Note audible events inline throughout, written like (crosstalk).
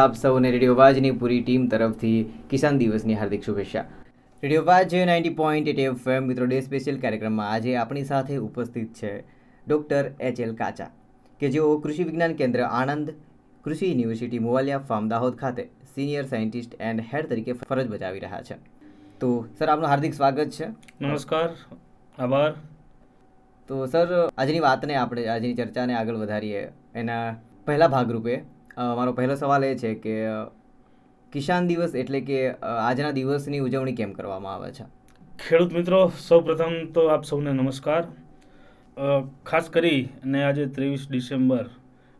આપ સૌને રેડિયો વાજની પૂરી ટીમ તરફથી કિસાન દિવસની હાર્દિક શુભેચ્છા. Radio વાજ ninety point eight F મિત્રો ડે સ્પેશિયલ કાર્યક્રમમાં આજે આપણી સાથે ઉપસ્થિત છે ડૉક્ટર એચ એલ કાચા કે જેઓ કૃષિ વિજ્ઞાન કેન્દ્ર આણંદ કૃષિ યુનિવર્સિટી મોવાલિયા ફાર્મ દાહોદ ખાતે સિનિયર સાયન્ટિસ્ટ એન્ડ હેડ તરીકે ફરજ બજાવી રહ્યા છે. તો સર આપનું હાર્દિક સ્વાગત છે. નમસ્કાર આભાર. તો સર આજની વાતને આપણે આજની ચર્ચાને આગળ વધારીએ એના પહેલા ભાગરૂપે મારો પહેલો સવાલ એ છે કે કિસાન દિવસ એટલે કે આજના દિવસની ઉજવણી કેમ કરવામાં આવે છે? ખેડૂત મિત્રો, સૌપ્રથમ તો આપ સૌને નમસ્કાર. ખાસ કરી અને આજે ત્રેવીસ ડિસેમ્બર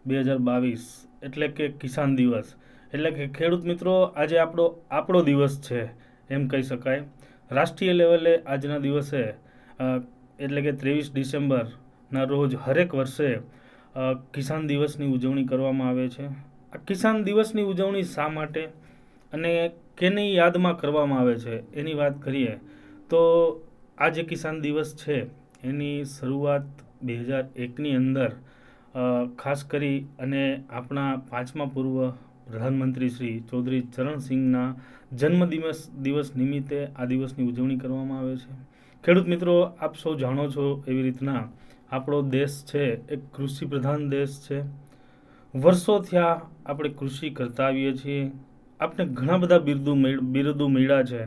બે હજાર બાવીસ એટલે કે કિસાન દિવસ. એટલે કે ખેડૂત મિત્રો, આજે આપણો આપણો દિવસ છે એમ કહી શકાય. રાષ્ટ્રીય લેવલે આજના દિવસે એટલે કે ત્રેવીસ ડિસેમ્બરના રોજ હરેક વર્ષે કિસાન દિવસની ઉજવણી કરવામાં આવે છે. આ કિસાન દિવસની ઉજવણી શા માટે અને કેની યાદમાં કરવામાં આવે છે, એની વાત કરીએ તો આ જે કિસાન દિવસ છે, એની શરૂઆત બે હજાર એકની અંદર ખાસ કરી અને આપણા પાંચમા પૂર્વ પ્રધાનમંત્રી શ્રી ચૌધરી ચરણસિંહના જન્મદિવસ, દિવસ નિમિત્તે આ દિવસની ઉજવણી કરવામાં આવે છે. ખેડૂત મિત્રો, આપ સૌ જાણો છો એવી રીતના આપણો દેશ છે, એક કૃષિ પ્રધાન દેશ છે. વર્ષોથી આ આપણે કૃષિ કરતા આવીએ છીએ. આપણે ઘણા બધા બિરદુ બિરુદો મળ્યા છે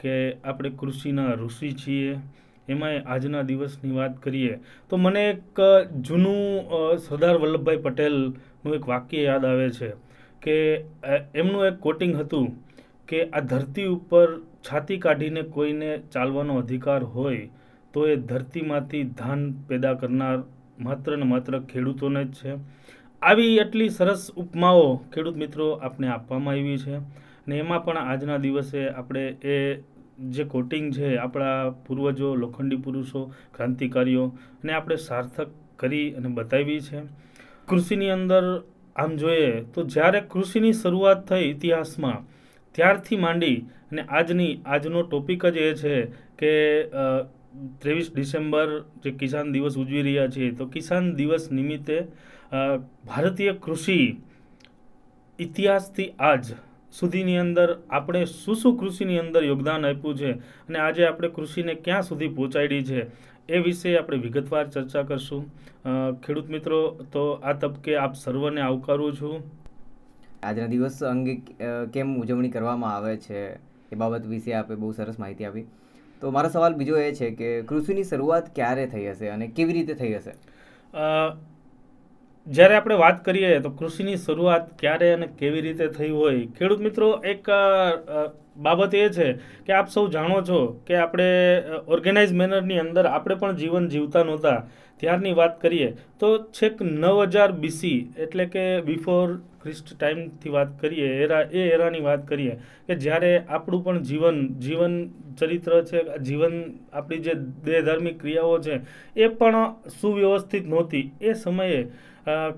કે આપણે કૃષિના ઋષિ છીએ. એમાંય આજના દિવસની વાત કરીએ તો મને એક જૂનું સરદાર વલ્લભભાઈ પટેલનું એક વાક્ય યાદ આવે છે કે એમનું એક કોટિંગ હતું કે, આ ધરતી ઉપર છાતી કાઢીને કોઈને ચાલવાનો અધિકાર હોય તો એ ધરતીમાંથી ધાન પેદા કરનાર માત્ર ને માત્ર ખેડૂતોને જ છે. આવી એટલી સરસ ઉપમાઓ ખેડૂત મિત્રો આપણે આપવામાં આવી છે ને એમાં પણ આજના દિવસે આપણે એ જે કોટિંગ છે, આપણા પૂર્વજો, લોખંડી પુરુષો, ક્રાંતિકારીઓ ને આપણે સાર્થક કરી અને બતાવી છે. કૃષિની અંદર આમ જોઈએ તો જ્યારે કૃષિની શરૂઆત થઈ ઇતિહાસમાં, ત્યારથી માંડી અને આજની, આજનો ટોપિક જ એ છે કે ત્રેવીસ ડિસેમ્બર જે કિસાન દિવસ ઉજવી રહ્યા છીએ તો કિસાન દિવસ નિમિત્તે ભારતીય કૃષિ ઇતિહાસથી આજ સુધીની અંદર આપણે શું શું કૃષિની અંદર યોગદાન આપ્યું છે અને આજે આપણે કૃષિને ક્યાં સુધી પહોંચાડી છે એ વિશે આપણે વિગતવાર ચર્ચા કરશું. ખેડૂત મિત્રો, તો આ તબકે આપ સર્વને આવકારું છું. આજના દિવસ અંગે કેમ ઉજવણી કરવામાં આવે છે એ બાબત વિશે આપે બહુ સરસ માહિતી આપી. તો મારો સવાલ બીજો એ છે કે કૃષિની શરૂઆત ક્યારે થઈ હશે અને કેવી રીતે થઈ હશે? જ્યારે આપણે વાત કરીએ તો કૃષિની શરૂઆત ક્યારે અને કેવી રીતે થઈ હોય, ખેડૂત મિત્રો એક બાબત એ છે કે આપ સૌ જાણો છો કે આપણે ઓર્ગેનાઇઝ મેનરની અંદર આપણે પણ જીવન જીવતા નહોતા. ત્યારની વાત કરીએ તો છેક નવ હજાર બીસી એટલે કે બિફોર ક્રિસ્ટ ટાઈમથી વાત કરીએ, એરા, એ એરાની વાત કરીએ, કે જ્યારે આપણું પણ જીવન જીવન ચરિત્ર છે, જીવન આપણી જે દેહધાર્મિક ક્રિયાઓ છે, એ પણ સુવ્યવસ્થિત નહોતી. એ સમયે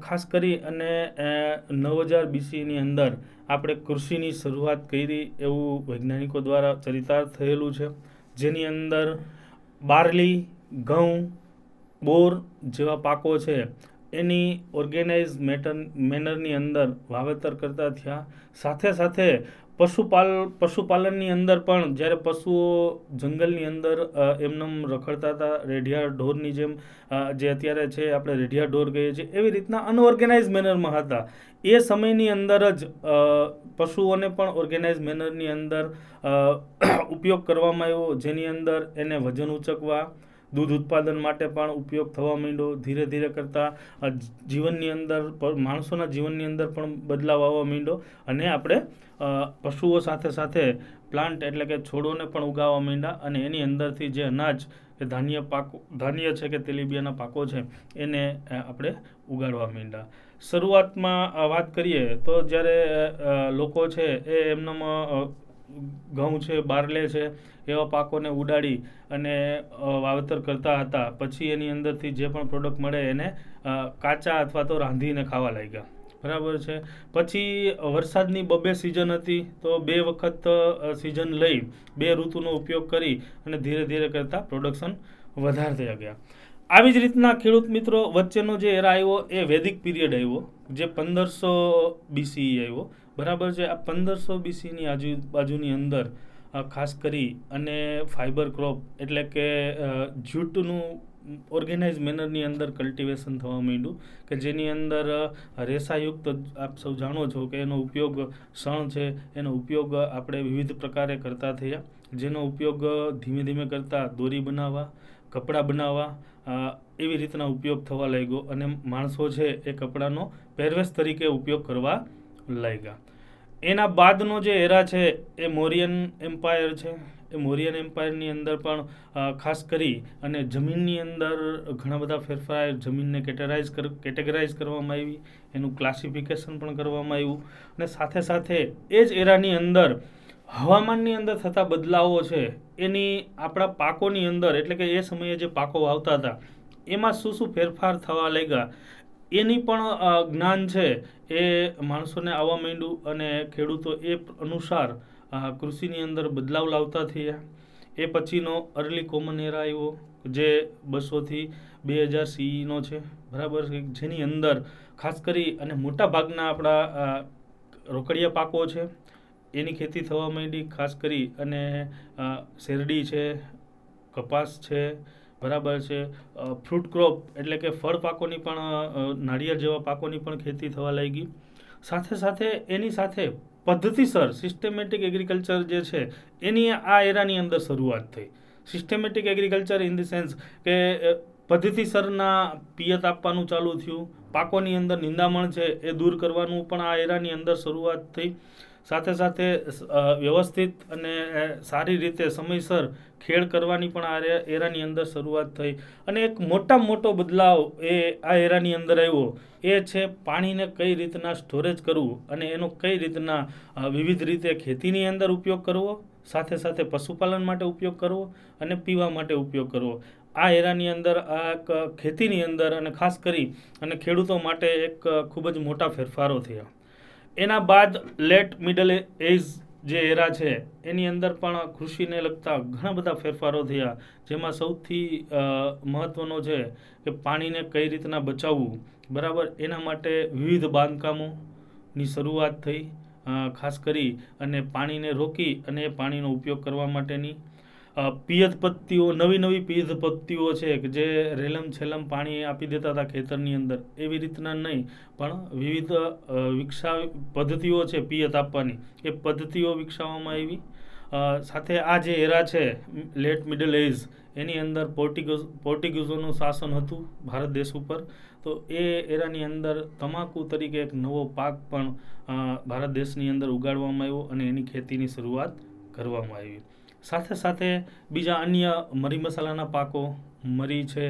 ખાસ કરી અને નવ હજાર બીસીની અંદર આપણે કૃષિની શરૂઆત કરી એવું વૈજ્ઞાનિકો દ્વારા ચરિતાર્થ થયેલું છે. જેની અંદર બાર્લી, ઘઉં, બોર જેવા પાકો છે. એની ઓર્ગેનાઇઝ મેટર મેનરની અંદર વાવેતર કરતા થયા. સાથે સાથે પશુપાલ, પશુપાલનની અંદર પણ જ્યારે પશુઓ જંગલની અંદર એમનેમ રખડતા હતા, રેઢિયા ઢોરની જેમ જે અત્યારે છે, આપણે રેઢિયા ઢોર કહીએ છીએ, એવી રીતના અનઓર્ગેનાઇઝ મેનરમાં હતા. એ સમયની અંદર જ પશુઓને પણ ઓર્ગેનાઇઝ મેનરની અંદર (coughs) ઉપયોગ કરવામાં આવ્યો, જેની અંદર એને વજન ઉચકવા દૂધ ઉત્પાદન માટે પણ ઉપયોગ થવા માંડ્યો. ધીરે ધીરે કરતાં જીવનની અંદર માણસોના જીવનની અંદર પણ બદલાવ આવવા માંડ્યો અને આપણે પશુઓ સાથે સાથે પ્લાન્ટ એટલે કે છોડોને પણ ઉગાવવા માંડ્યા અને એની અંદરથી જે અનાજ કે ધાન્ય પાકો, ધાન્ય છે કે તેલીબિયાના પાકો છે, એને આપણે ઉગાડવા માંડ્યા. શરૂઆતમાં વાત કરીએ તો જ્યારે લોકો છે એ એમનામ ઘઉં છે, બારલે છે, એવા પાકોને ઉડાડી અને વાવેતર કરતા હતા. પછી એની અંદરથી જે પણ પ્રોડક્ટ મળે એને કાચા અથવા તો રાંધીને ખાવા લાગ્યા. બરાબર છે? પછી વરસાદની બબે સિઝન હતી, તો બે વખત સિઝન લઈ બે ઋતુનો ઉપયોગ કરી અને ધીરે ધીરે કરતાં પ્રોડક્શન વધારતા ગયા. આવી જ રીતના ખેડૂત મિત્રો, વચ્ચેનો જે એરા આવ્યો, એ વૈદિક પીરિયડ આવ્યો, જે પંદરસો બીસી આવ્યો. બરાબર છે. આ પંદરસો બીસીની આજુબાજુની અંદર ખાસ કરી અને ફાઇબર ક્રોપ એટલે કે જૂટનું ઓર્ગેનાઇઝ મેનરની અંદર કલ્ટિવેશન થવા માંડ્યું કે જેની અંદર રેસાયુક્ત આપ સૌ જાણો છો કે એનો ઉપયોગ શણ છે, એનો ઉપયોગ આપણે વિવિધ પ્રકારે કરતા થયા. જેનો ઉપયોગ ધીમે ધીમે કરતા દોરી બનાવવા, કપડાં બનાવવા એવી રીતના ઉપયોગ થવા લાગ્યો અને માણસો છે એ કપડાનો પહેરવેશ તરીકે ઉપયોગ કરવા લાગ્યા. એના બાદનો જે એરા છે એ મોરિયન એમ્પાયર છે. એ મોરિયન એમ્પાયરની અંદર પણ ખાસ કરી અને જમીનની અંદર ઘણા બધા ફેરફાર જમીનને કેટેગરાઇઝ કેટેગરાઇઝ કરવામાં આવી, એનું ક્લાસિફિકેશન પણ કરવામાં આવ્યું અને સાથે સાથે એ જ એરાની અંદર હવામાનની અંદર થતા બદલાવો છે, એની આપણા પાકોની અંદર, એટલે કે એ સમયે જે પાકો વાવતા હતા, એમાં શું શું ફેરફાર થવા લાગ્યા? એની પણ જ્ઞાન છે એ માણસોને આવવા માંડ્યું અને ખેડૂતો એ અનુસાર કૃષિની અંદર બદલાવ લાવતા થયા. એ પછીનો અર્લી કોમન એરા આવ્યો, જે બસોથી બે હજાર સીઈનો છે. બરાબર? જેની અંદર ખાસ કરી અને મોટા ભાગના આપણા રોકડિયા પાકો છે, એની ખેતી થવા માંડી. ખાસ કરી અને શેરડી છે, કપાસ છે બરાબર છે. ફ્રૂટ ક્રોપ એટલે કે ફળ પાકોની પણ નાળિયેર જેવા પાકોની પણ ખેતી થવા લાગી. સાથે સાથે એની સાથે પદ્ધતિસર સિસ્ટેમેટિક એગ્રીકલ્ચર જે છે, એની આ એરાની અંદર શરૂઆત થઈ. Systematic agriculture in the sense કે પદ્ધતિસરના પિયત આપવાનું ચાલુ થયું. પાકોની અંદર નિંદામણ છે એ દૂર કરવાનું પણ આ એરાની અંદર શરૂઆત થઈ. સાથે સાથે વ્યવસ્થિત અને સારી રીતે સમયસર ખેડ કરવાની પણ આ એરાની અંદર શરૂઆત થઈ. અને એક મોટામાં મોટો બદલાવ એ આ એરાની અંદર આવ્યો. એ છે પાણીને કઈ રીતના સ્ટોરેજ કરવું અને એનો કઈ રીતના વિવિધ રીતે ખેતીની અંદર ઉપયોગ કરવો, સાથે સાથે પશુપાલન માટે ઉપયોગ કરવો અને પીવા માટે ઉપયોગ કરવો. આ એરાની અંદર, આ ખેતીની અંદર અને ખાસ કરી અને ખેડૂતો માટે એક ખૂબ જ મોટા ફેરફારો થયા. એના બાદ લેટ મિડલ એજ જે એરા છે, એની અંદર પણ કૃષિને લગતા ઘણા બધા ફેરફારો થયા. જેમાં સૌથી મહત્ત્વનો છે કે પાણીને કઈ રીતના બચાવવું. બરાબર? એના માટે વિવિધ બાંધકામોની શરૂઆત થઈ ખાસ કરી અને પાણીને રોકી અને એ પાણીનો ઉપયોગ કરવા માટેની પિયત પદ્ધતિઓ નવી નવી પિયત પદ્ધતિઓ છે કે જે રેલમ છેલમ પાણી આપી દેતા હતા ખેતરની અંદર, એવી રીતના નહીં. પણ વિવિધ વિકસા, પદ્ધતિઓ છે પિયત આપવાની. એ પદ્ધતિઓ વિકસાવવામાં આવી. સાથે આ જે એરા છે, લેટ મિડલ એજ, એની અંદર પોર્ટિગ્યુઝ પોર્ટિગ્યુઝોનું શાસન હતું ભારત દેશ ઉપર. તો એ એરાની અંદર તમાકુ તરીકે એક નવો પાક પણ ભારત દેશની અંદર ઉગાડવામાં આવ્યો અને એની ખેતીની શરૂઆત કરવામાં આવી. સાથે સાથે બીજા અન્ય મરી મસાલાના પાકો, મરી છે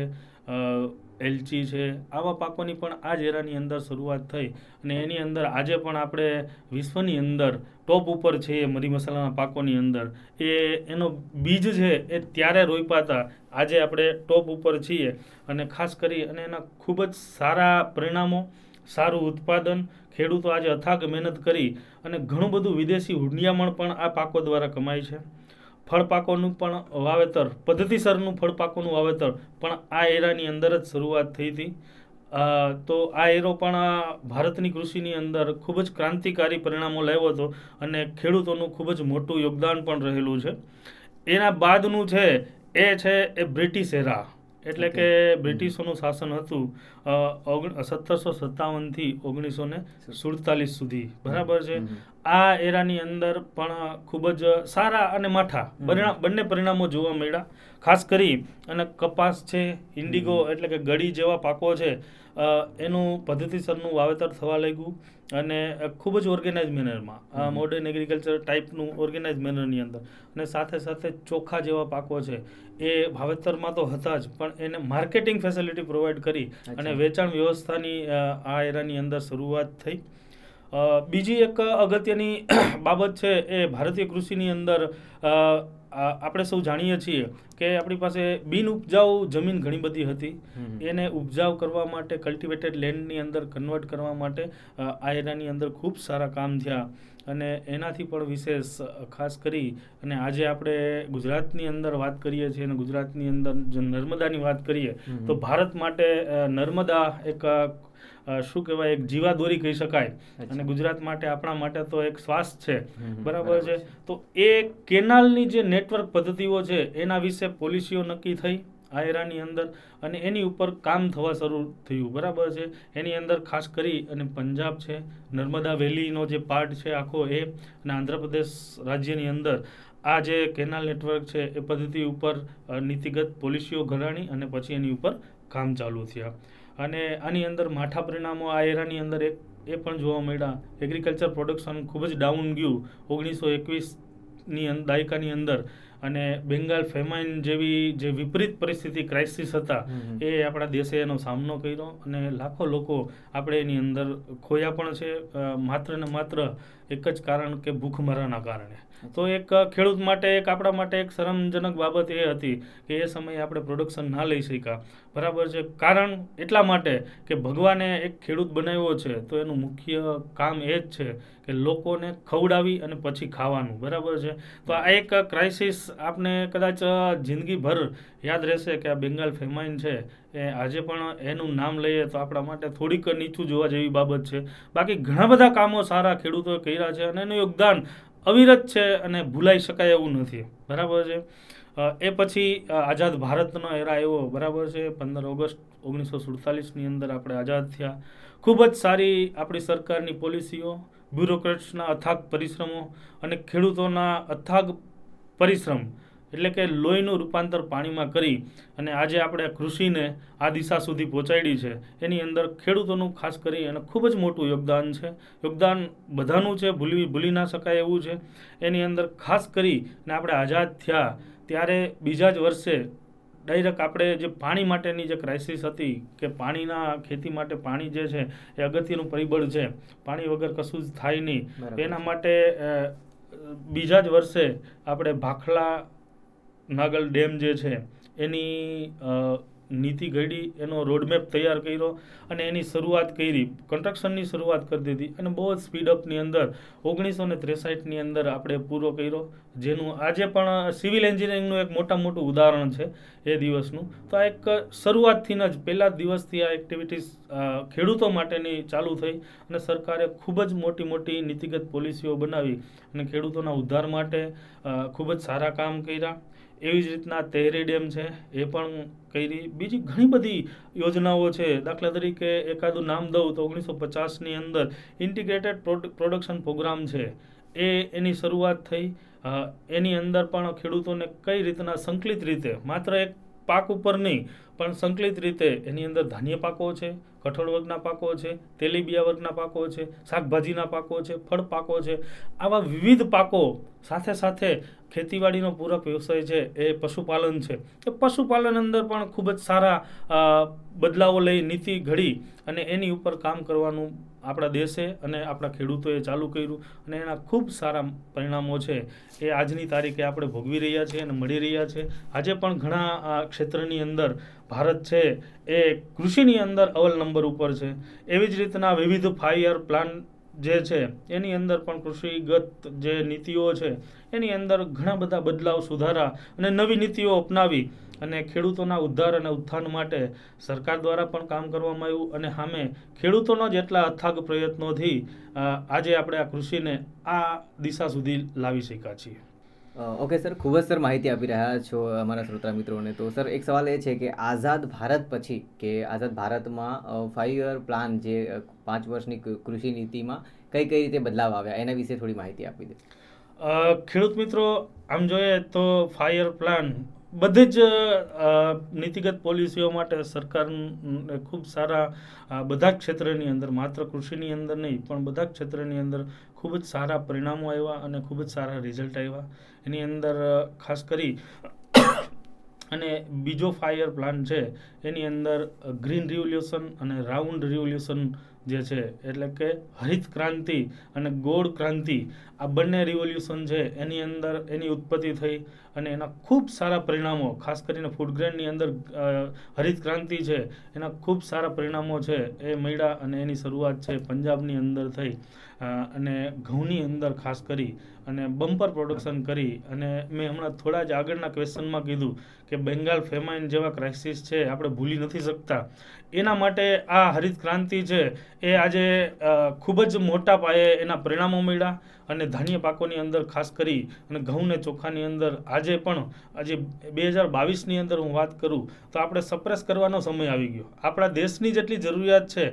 એલચી છે, આવા પાકોની પણ આ એરાની અંદર શરૂઆત થઈ અને એની અંદર આજે પણ આપણે વિશ્વની અંદર ટોપ ઉપર છે મરી મસાલાના પાકોની અંદર. એ, એનો બીજ છે એ ત્યારે રોપ્યા આજે આપણે ટોપ ઉપર છીએ અને ખાસ કરી અને એના ખૂબ જ સારા પરિણામો, સારું ઉત્પાદન, ખેડૂતો આજે અથાગ મહેનત કરી અને ઘણું બધું વિદેશી હુંડિયામણ પણ આ પાકો દ્વારા કમાય છે. ફળ પાકોનું પણ વાવેતર પદ્ધતિસરનું ફળપાકોનું વાવેતર પણ આ એરાની અંદર જ શરૂઆત થઈ હતી. તો આ એરો પણ ભારતની કૃષિની અંદર ખૂબ જ ક્રાંતિકારી પરિણામો લાવ્યો હતો અને ખેડૂતોનું ખૂબ જ મોટું યોગદાન પણ રહેલું છે. એના બાદનું છે એ છે એ બ્રિટિશ એરા. એટલે કે બ્રિટિશોનું શાસન હતું. સત્તરસો સત્તાવનથી ઓગણીસો ને સુડતાલીસ સુધી. બરાબર છે? આ એરાની અંદર પણ ખૂબ જ સારા અને માઠા. બંને પરિણામો જોવા મળ્યા. ખાસ કરી અને કપાસ છે ઇન્ડિગો એટલે કે ગળી જેવા પાકો છે એનું પદ્ધતિસરનું વાવેતર થવા લાગ્યું અને ખૂબ જ ઓર્ગેનાઇઝ મેનરમાં. મોડર્ન એગ્રીકલ્ચર ટાઈપનું ઓર્ગેનાઇઝ મેનરની અંદર. અને સાથે સાથે ચોખા જેવા પાકો છે. એ વાવેતરમાં તો હતા જ પણ એને માર્કેટિંગ ફેસિલિટી પ્રોવાઈડ કરી અને. વેચાણ વ્યવસ્થાની આ એરાની અંદર શરૂઆત થઈ. બીજી એક અગત્યની (coughs) બાબત છે એ ભારતીય કૃષિની અંદર આપણે સૌ જાણીએ છીએ કે આપણી પાસે બિન ઉપજાઉ જમીન ઘણી બધી હતી. એને ઉપજાઉ કરવા માટે કલ્ટિવેટેડ લેન્ડની અંદર કન્વર્ટ કરવા માટે આ એરાની અંદર ખૂબ સારા કામ થયા. અને એનાથી પણ વિશેષ ખાસ કરી અને આજે આપણે ગુજરાતની અંદર વાત કરીએ છીએ અને ગુજરાતની અંદર જો નર્મદાની વાત કરીએ તો ભારત માટે નર્મદા એક શું કહેવાય એક જીવાદોરી કહી શકાય. અને ગુજરાત માટે આપણા માટે તો એક શ્વાસ છે. બરાબર છે. તો એ કેનાલની જે નેટવર્ક પદ્ધતિઓ છે એના વિશે પોલિસીઓ નક્કી થઈ? આ એરાની અંદર અને એની ઉપર કામ થવા શરૂ થયું. બરાબર છે? એની અંદર ખાસ કરી અને પંજાબ છે, નર્મદા વેલીનો જે પાર્ટ છે આખો એ અને આંધ્રપ્રદેશ રાજ્યની અંદર આ જે કેનાલ નેટવર્ક છે એ પદ્ધતિ ઉપર નીતિગત પોલિસીઓ ઘડાણી અને પછી એની ઉપર કામ ચાલુ થયા. અને આની અંદર માઠા પરિણામો આ એરાની અંદર એક, એ પણ જોવા મળ્યા. એગ્રીકલ્ચર પ્રોડક્શન ખૂબ જ ડાઉન ગયું. ઓગણીસો એકવીસની દાયકાની અંદર અને બેંગાલ ફેમાઇન જેવી જે વિપરીત પરિસ્થિતિ ક્રાઇસિસ હતા એ આપણા દેશે એનો સામનો કર્યો અને લાખો લોકો આપણે એની અંદર ખોયા પણ છે માત્ર ને માત્ર એક જ કારણ કે ભૂખમરાના કારણે. તો એક ખેડૂત માટે, એક આપણા માટે એક શરમજનક બાબત એ હતી કે એ સમયે આપણે પ્રોડક્શન ના લઈ શક્યા. બરાબર છે. કારણ એટલા માટે કે ભગવાને એક ખેડૂત બનાવ્યો છે, તો એનું મુખ્ય કામ એ જ છે કે લોકોને ખવડાવી અને પછી ખાવાનું. બરાબર છે? તો આ એક ક્રાઇસિસ આપણે કદાચ જિંદગીભર યાદ રહેશે કે આ બેંગાલ ફેમાઇન છે, એ આજે પણ એનું નામ લઈએ તો આપણા માટે થોડીક નીચું જોવા જેવી બાબત છે. બાકી ઘણા બધા કામો સારા ખેડૂતોએ કર્યા છે અને એનું યોગદાન અવિરત છે અને ભૂલાઈ શકાય એવું નથી. બરાબર છે? એ પછી આઝાદ ભારતનો એરા એવો બરાબર છે? પંદર ઓગસ્ટ ઓગણીસો સુડતાલીસની અંદર આપણે આઝાદ થયા. ખૂબ જ સારી આપણી સરકારની પોલિસીઓ, બ્યુરોક્રેટ્સના અથાગ પરિશ્રમો અને ખેડૂતોના અથાગ પરિશ્રમ એટલે કે લોહીનું રૂપાંતર પાણીમાં કરી અને આજે આપણે કૃષિને આ દિશા સુધી પહોંચાડી છે. એની અંદર ખેડૂતોનું ખાસ કરી અને ખૂબ જ મોટું યોગદાન છે. યોગદાન બધાનું છે ભૂલી ભૂલી ના શકાય એવું છે. એની અંદર ખાસ કરી ને આપણે આઝાદ થયા ત્યારે બીજા જ વર્ષે ડાયરેક્ટ આપણે જે પાણી માટેની જે ક્રાઇસિસ હતી કે પાણીના ખેતી માટે પાણી જે છે એ અગત્યનું પરિબળ છે. પાણી વગર કશું જ થાય નહીં. એના માટે બીજા જ વર્ષે આપણે ભાખલા નાગલ ડેમ જે છે, એની નીતિ ઘડી, એનો રોડમેપ તૈયાર કર્યો અને એની શરૂઆત કરી કન્સ્ટ્રક્શનની શરૂઆત કરી દીધી અને બહુ જ સ્પીડઅપની અંદર, ઓગણીસો ને ત્રેસાઠની અંદર આપણે પૂરો કર્યો. જેનું આજે પણ સિવિલ એન્જિનિયરિંગનું એક મોટા મોટું ઉદાહરણ છે એ દિવસનું. તો આ એક શરૂઆતથી જ, પહેલા દિવસથી આ એક્ટિવિટીઝ ખેડૂતો માટેની ચાલુ થઈ અને સરકારે ખૂબ જ મોટી મોટી નીતિગત પોલિસીઓ બનાવી અને ખેડૂતોના ઉદ્ધાર માટે ખૂબ જ સારા કામ કર્યા. એવી જ રીતના તેહરી ડેમ છે, એ પણ કરી બીજી ઘણી બધી યોજનાઓ છે. દાખલા તરીકે એકાદું નામ દઉં તો ઓગણીસો પચાસની અંદર ઇન્ટિગ્રેટેડ પ્રોડક્શન પ્રોગ્રામ છે. એ એની શરૂઆત થઈ. એની અંદર પણ ખેડૂતોને કઈ રીતના સંકલિત રીતે, માત્ર એક પાક ઉપર નહીં, પણ સંકલિત રીતે એની અંદર ધાન્ય પાકો છે, કઠોળ વર્ગના પાકો છે, તેલીબિયા વર્ગના પાકો છે, શાકભાજીના પાકો છે, ફળ પાકો છે. આવા વિવિધ પાકો સાથે સાથે ખેતીવાડીનો પૂરક વ્યવસાય છે એ પશુપાલન છે. એ પશુપાલન અંદર પણ ખૂબ જ સારા બદલાવો લઈ નીતિ ઘડી અને એની ઉપર કામ કરવાનું આપણા દેશે અને આપણા ખેડૂતોએ ચાલુ કર્યું અને એના ખૂબ સારા પરિણામો છે. એ આજની તારીખે આપણે ભોગવી રહ્યા છીએ અને મળી રહ્યા છે આજે પણ ઘણા ક્ષેત્રની અંદર ભારત છે એ કૃષિની અંદર અવ્વલ નંબર ઉપર છે. એવી જ રીતના વિવિધ ફાઈવ યર પ્લાન જે છે, એની અંદર પણ કૃષિગત જે નીતિઓ છે, એની અંદર ઘણા બધા બદલાવ સુધારા અને નવી નીતિઓ અપનાવી અને ખેડૂતોના ઉદ્ધાર અને ઉત્થાન માટે સરકાર દ્વારા પણ કામ કરવામાં આવ્યું અને સામે ખેડૂતોના જેટલા અથાગ પ્રયત્નોથી આજે આપણે આ કૃષિને આ દિશા સુધી લાવી શક્યા છીએ. ઓકે સર ખૂબ જ સર માહિતી આપી રહ્યા છો અમારા શ્રોતા મિત્રોને. તો સર એક સવાલ એ છે કે આઝાદ ભારત પછી કે આઝાદ ભારતમાં ફાઈવ યર પ્લાન જે પાંચ વર્ષની કૃષિ નીતિમાં કઈ કઈ રીતે બદલાવ આવ્યા? એના વિશે થોડી માહિતી આપી દે. ખેડૂત મિત્રો, આમ જોઈએ તો ફાયર પ્લાન બધી જ નીતિગત પોલિસીઓ માટે સરકાર ખૂબ સારા બધા ક્ષેત્રની અંદર, માત્ર કૃષિની અંદર નહીં, પણ બધા ક્ષેત્રની અંદર ખૂબ જ સારા પરિણામો આવ્યા અને ખૂબ જ સારા રિઝલ્ટ આવ્યા. એની અંદર ખાસ કરી અને બીજો ફાયર પ્લાન છે, એની અંદર ગ્રીન રિવોલ્યુશન અને રાઉન્ડ રિવોલ્યુશન જે છે, એટલે કે હરિત ક્રાંતિ અને ગોળ ક્રાંતિ આ બંને રિવોલ્યુશન છે, એની અંદર એની ઉત્પત્તિ થઈ અને એના ખૂબ સારા પરિણામો, ખાસ કરીને ફૂડ ગ્રેનની અંદર હરિત ક્રાંતિ છે, એના ખૂબ સારા પરિણામો છે, એ મળ્યા અને એની શરૂઆત છે પંજાબની અંદર થઈ. અને ઘઉંની અંદર ખાસ કરી અને બમ્પર પ્રોડક્શન કરી અને મેં હમણાં થોડા જ આગળના ક્વેશ્ચનમાં કીધું કે બેંગાલ ફેમાઇન જેવા ક્રાઇસિસ છે, આપણે ભૂલી નથી શકતા. એના માટે આ હરિત ક્રાંતિ છે, એ આજે ખૂબ જ મોટા પાયે એના પરિણામો મળ્યા અને ધાન્ય પાકોની અંદર ખાસ કરી અને ઘઉં ને ચોખાની અંદર આજે પણ, આજે બે હજાર બાવીસની અંદર હું વાત કરું, તો આપણે સપ્રેસ કરવાનો સમય આવી ગયો. આપણા દેશની જેટલી જરૂરિયાત છે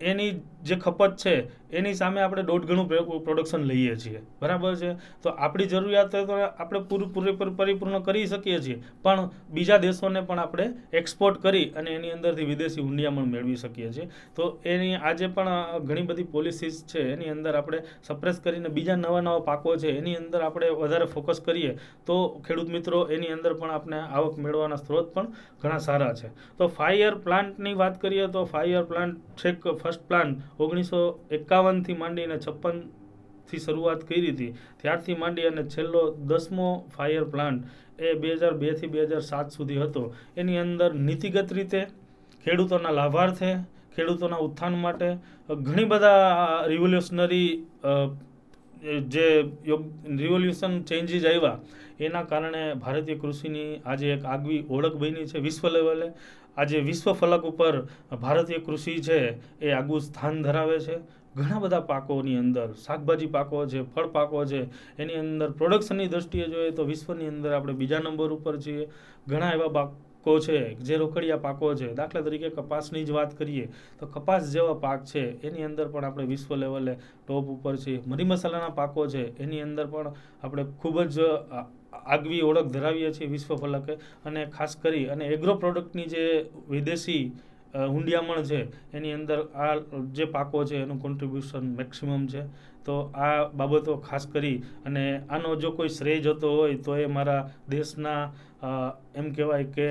એની જે ખપત છે, એની સામે આપણે દોઢ ગણું પ્રોડક્શન લઈએ છીએ. બરાબર છે? તો આપણી જરૂરિયાત તો આપણે પૂરું પૂરેપૂર પરિપૂર્ણ કરી શકીએ છીએ. પણ બીજા દેશોને પણ આપણે એક્સપોર્ટ કરી અને એની અંદરથી વિદેશી ઊંડિયામણ મેળવી શકીએ છીએ. તો એની આજે પણ ઘણી બધી પોલિસીસ છે. એની અંદર આપણે સપ્રેસ કરીને બીજા નવા નવા પાકો છે, એની અંદર આપણે વધારે ફોકસ કરીએ. તો ખેડૂત મિત્રો, એની અંદર પણ આપણે આવક મેળવવાના સ્ત્રોત પણ ઘણા સારા છે. તો ફાયર પ્લાન્ટની વાત કરીએ તો ફાયર પ્લાન્ટ છેક ફર્સ્ટ પ્લાન ઓગણીસો એકાવનથી માંડીને છપ્પનથી શરૂઆત કરી હતી. ત્યારથી માંડી અને છેલ્લો દસમો ફાયર પ્લાન્ટ એ બે હજાર બેથી બે હજાર સાત સુધી હતો. એની અંદર નીતિગત રીતે ખેડૂતોના લાભાર્થે, ખેડૂતોના ઉત્થાન માટે, ઘણી બધા રિવોલ્યુશનરી જે રિવોલ્યુશન ચેન્જીસ આવ્યા, એના કારણે ભારતીય કૃષિની આજે એક આગવી ઓળખ બની છે વિશ્વ લેવલે આજે વિશ્વ ફલક ઉપર ભારતીય કૃષિ છે, એ આગવું સ્થાન ધરાવે છે. ઘણા બધા પાકોની અંદર, શાકભાજી પાકો છે, ફળ પાકો છે, એની અંદર પ્રોડક્શનની દ્રષ્ટિએ જોઈએ તો વિશ્વની અંદર આપણે બીજા નંબર ઉપર છીએ. ઘણા એવા પાકો છે, જે રોકડિયા પાકો છે. દાખલા તરીકે કપાસની જ વાત કરીએ, તો કપાસ જેવા પાક છે, એની અંદર પણ આપણે વિશ્વ લેવલે ટોપ ઉપર છીએ. મરી મસાલાના પાકો છે, એની અંદર પણ આપણે ખૂબ જ આગવી ઓળખ ધરાવીએ છીએ વિશ્વ ફલકે અને ખાસ કરી અને એગ્રો પ્રોડક્ટની જે વિદેશી હુંડિયામણ છે, એની અંદર આ જે પાકો છે એનું કોન્ટ્રીબ્યુશન મેક્સિમમ છે. તો આ બાબતો ખાસ કરી અને આનો જો કોઈ શ્રેય જતો હોય તો એ મારા દેશના એમ કહેવાય કે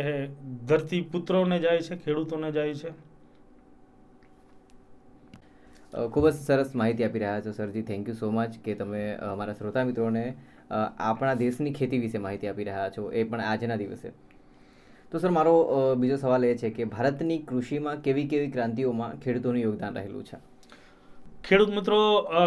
ધરતી પુત્રોને જાય છે, ખેડૂતોને જાય છે. ખૂબ જ સરસ માહિતી આપી રહ્યા છો, સરજી. થેન્ક યુ સો મચ કે તમે અમારા શ્રોતા મિત્રોને આપણા દેશની ખેતી વિશે માહિતી આપી રહ્યા છો, એ પણ આજના દિવસે. તો સર, મારો બીજો સવાલ એ છે કે ભારતની કૃષિમાં કેવી કેવી ક્રાંતિઓમાં ખેડૂતોનું યોગદાન રહેલું છે? ખેડૂત મિત્રો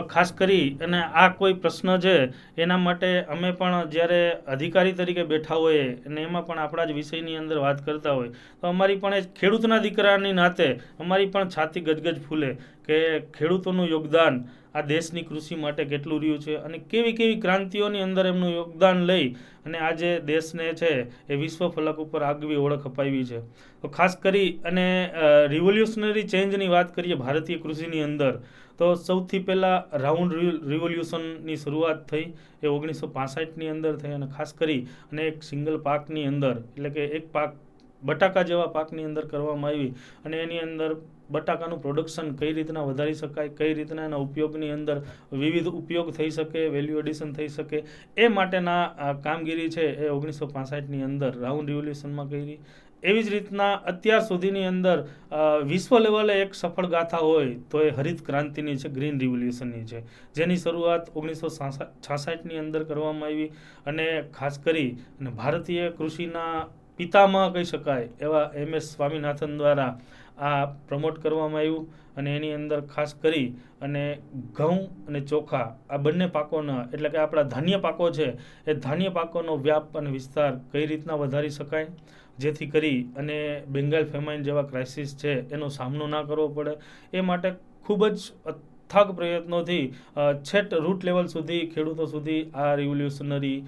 ખાસ કરી અને આ કોઈ પ્રશ્ન છે, એના માટે અમે પણ જ્યારે અધિકારી તરીકે બેઠા હોઈએ અને એમાં પણ આપણા જ વિષયની અંદર વાત કરતા હોય, તો અમારી પણ એ ખેડૂતના દીકરાની નાતે અમારી પણ છાતી ગજગજ ફૂલે કે ખેડૂતોનું યોગદાન આ દેશની કૃષિ માટે કેટલું રહ્યું છે અને કેવી કેવી ક્રાંતિઓની અંદર એમનું યોગદાન લઈ અને આજે દેશને છે એ વિશ્વ ફલક ઉપર આગવી ઓળખ અપાવી છે. તો ખાસ કરી અને રિવોલ્યુશનરી ચેન્જની વાત કરીએ ભારતીય કૃષિની અંદર, તો સૌથી પહેલાં રાઉન્ડ રિવોલ્યુશનની શરૂઆત થઈ, એ ઓગણીસો પાસઠની અંદર થઈ અને ખાસ કરી અને એક સિંગલ પાકની અંદર, એટલે કે એક પાક બટાકા જેવા પાકની અંદર કરવામાં આવી અને એની અંદર બટાકાનું પ્રોડક્શન કઈ રીતના વધારી શકાય, કઈ રીતના એના ઉપયોગની અંદર વિવિધ ઉપયોગ થઈ શકે વેલ્યુ એડિશન થઈ શકે, એ માટેના કામગીરી છે એ ઓગણીસો પાસઠની અંદર રાઉન્ડ રિવોલ્યુશનમાં કરી. એવી જ રીતના અત્યાર સુધીની અંદર વિશ્વ લેવલે એક સફળ ગાથા હોય તો એ હરિત ક્રાંતિની છે ગ્રીન રિવોલ્યુશનની છે. જેની શરૂઆત ઓગણીસો છાસઠની અંદર કરવામાં આવી અને ખાસ કરી અને ભારતીય કૃષિના પિતામાં કહી શકાય એવા એમ એસ સ્વામિનાથન દ્વારા આ પ્રમોટ કરવામાં આવ્યું અને એની અંદર ખાસ કરી અને ઘઉં અને ચોખા, આ બંને પાકોના, એટલે કે આપણા ધાન્ય પાકો છે, એ ધાન્ય પાકોનો વ્યાપ અને વિસ્તાર કઈ રીતના વધારી શકાય? જેથી કરી અને બેંગાલ ફેમાઇન જેવા ક્રાઇસિસ છે, એનો સામનો ના કરવો પડે. એ માટે ખૂબ જ અથાગ પ્રયત્નોથી છેટ રૂટ લેવલ સુધી, ખેડૂતો સુધી આ રિવોલ્યુશનરી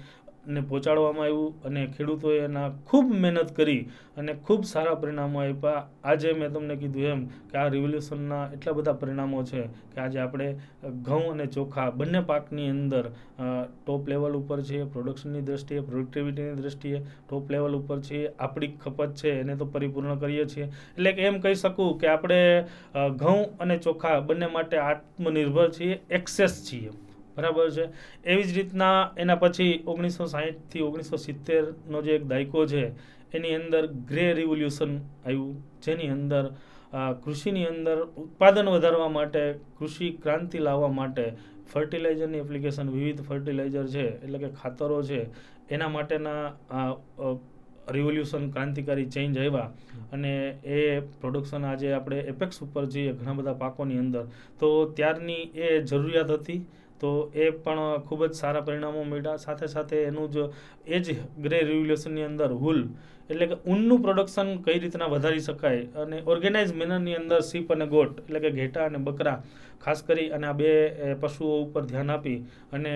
ને પહોંચાડવામાં આવ્યું અને ખેડૂતોએ એના ખૂબ મહેનત કરી અને ખૂબ સારા પરિણામો આપ્યા. આજે મેં તમને કીધું એમ કે આ રિવોલ્યુશનના એટલા બધા પરિણામો છે કે આજે આપણે ઘઉં અને ચોખા બંને પાકની અંદર ટોપ લેવલ ઉપર છીએ પ્રોડક્શનની દ્રષ્ટિએ પ્રોડક્ટિવિટીની દ્રષ્ટિએ ટોપ લેવલ ઉપર છીએ આપણી ખપત છે, એને તો પરિપૂર્ણ કરીએ છીએ. એટલે કે એમ કહી શકું કે આપણે ઘઉં અને ચોખા બંને માટે આત્મનિર્ભર છીએ, એક્સેસ છીએ. બરાબર છે. એવી જ રીતના એના પછી ઓગણીસો સાહીઠથી ઓગણીસો સિત્તેરનો જે એક દાયકો છે, એની અંદર ગ્રે રિવોલ્યુશન આવ્યું, જેની અંદર કૃષિની અંદર ઉત્પાદન વધારવા માટે, કૃષિ ક્રાંતિ લાવવા માટે ફર્ટિલાઇઝરની એપ્લિકેશન, વિવિધ ફર્ટિલાઇઝર છે, એટલે કે ખાતરો છે, એના માટેના રિવોલ્યુશન ક્રાંતિકારી ચેન્જ આવ્યા. અને એ પ્રોડક્શન આજે આપણે એપેક્સ ઉપર જઈએ, ઘણા બધા પાકોની અંદર. તો ત્યારની એ જરૂરિયાત હતી. તો એ પણ ખૂબ જ સારા પરિણામો મળ્યા. સાથે સાથે એનું જ, એ જ ગ્રે રિવોલ્યુશનની અંદર હુલ, એટલે કે ઊનનું પ્રોડક્શન કઈ રીતના વધારી શકાય અને ઓર્ગેનાઇઝ મેનરની અંદર સીપ અને ગોટ, એટલે કે ઘેટા અને બકરા, ખાસ કરી અને આ બે પશુઓ ઉપર ધ્યાન આપી અને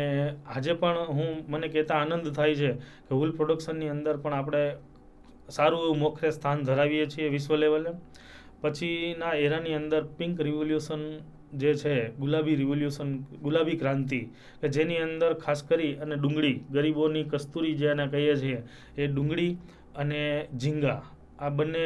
આજે પણ હું, મને કહેતા આનંદ થાય છે કે હુલ પ્રોડક્શનની અંદર પણ આપણે સારું એવું મોખરે સ્થાન ધરાવીએ છીએ વિશ્વ લેવલે. પછીના એરાની અંદર પિંક રિવોલ્યુશન જે છે, ગુલાબી રિવોલ્યુશન ગુલાબી ક્રાંતિ, કે જેની અંદર ખાસ કરી અને ડુંગળી, ગરીબોની કસ્તુરી જેને કહીએ છીએ, એ ડુંગળી અને ઝીંગા. આ બંને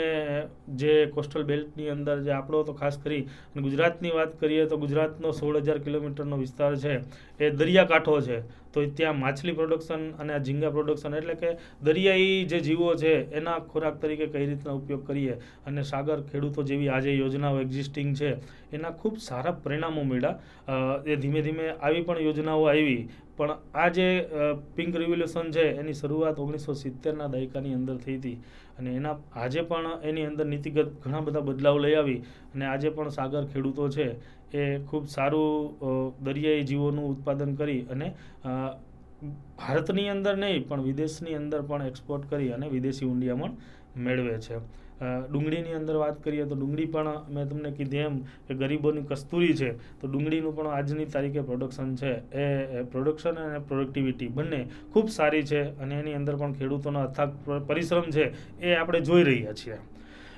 જે કોસ્ટલ બેલ્ટની અંદર જે આપણો તો ખાસ કરી અને ગુજરાતની વાત કરીએ તો ગુજરાતનો સોળ હજાર કિલોમીટરનો વિસ્તાર છે, એ દરિયાકાંઠો છે. તો ત્યાં માછલી પ્રોડક્શન અને આ ઝીંગા પ્રોડક્શન એટલે કે દરિયાઈ જે જીવો છે, એના ખોરાક તરીકે કઈ રીતના ઉપયોગ કરીએ અને સાગર ખેડૂતો જેવી આજે યોજનાઓ એક્ઝિસ્ટિંગ છે, એના ખૂબ સારા પરિણામો મળ્યા. એ ધીમે ધીમે આવી પણ યોજનાઓ આવી. પણ આ જે પિંક રિવોલ્યુશન છે, એની શરૂઆત ઓગણીસો સિત્તેરના દાયકાની અંદર થઈ હતી. અને એના આજે પણ એની અંદર નીતિગત ઘણા બધા બદલાવ લઈ આવી અને આજે પણ સાગર ખેડૂતો છે એ ખૂબ સારું દરિયાઈ જીવોનું ઉત્પાદન કરી અને ભારતની અંદર નહીં પણ વિદેશની અંદર પણ એક્સપોર્ટ કરી અને વિદેશી ઊંડિયામણ મેળવે છે. ડુંગળીની અંદર વાત કરીએ તો ડુંગળી પણ મેં તમને કીધી એમ કે ગરીબોની કસ્તુરી છે, તો ડુંગળીનું પણ આજની તારીખે પ્રોડક્શન છે. એ પ્રોડક્શન અને પ્રોડક્ટિવિટી બંને ખૂબ સારી છે અને એની અંદર પણ ખેડૂતોનો અથાગ પરિશ્રમ છે એ આપણે જોઈ રહ્યા છીએ.